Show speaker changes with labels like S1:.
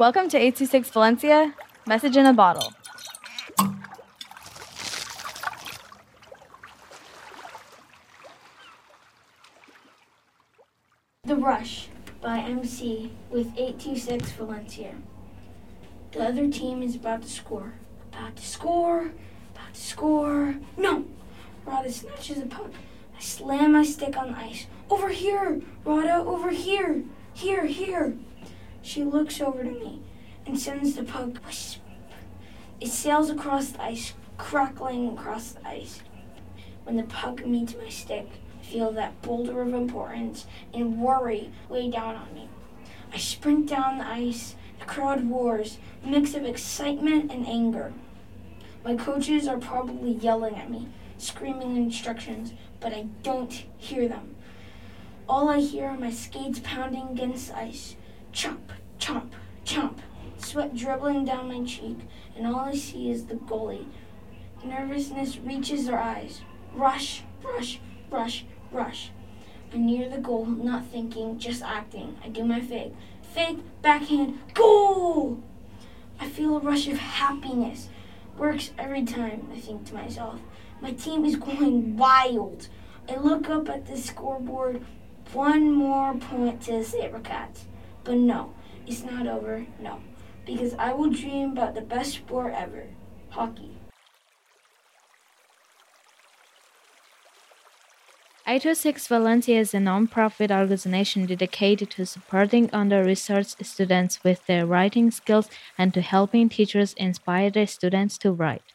S1: Welcome to 826 Valencia, message in a bottle.
S2: The Rush by MC with 826 Valencia. The other team is about to score. About to score. About to score. No! Rada snatches a puck. I slam my stick on the ice. Over here! Rada, over here! Here, here! She looks over to me and sends the puck. It sails across the ice, crackling across the ice. When the puck meets my stick, I feel that boulder of importance and worry weigh down on me. I sprint down the ice. The crowd roars, a mix of excitement and anger. My coaches are probably yelling at me, screaming instructions, but I don't hear them. All I hear are my skates pounding against the ice. Chomp, chomp, chomp. Sweat dribbling down my cheek, and all I see is the goalie. Nervousness reaches their eyes. Rush, rush, rush, rush. I near the goal, not thinking, just acting. I do my fake. Fake, backhand, goal! I feel a rush of happiness. Works every time, I think to myself. My team is going wild. I look up at the scoreboard. One more point to the Sabercats. But no, it's not over, no. Because I will dream about the best sport ever hockey.
S3: 826 Valencia is a non-profit organization dedicated to supporting under-resourced students with their writing skills and to helping teachers inspire their students to write.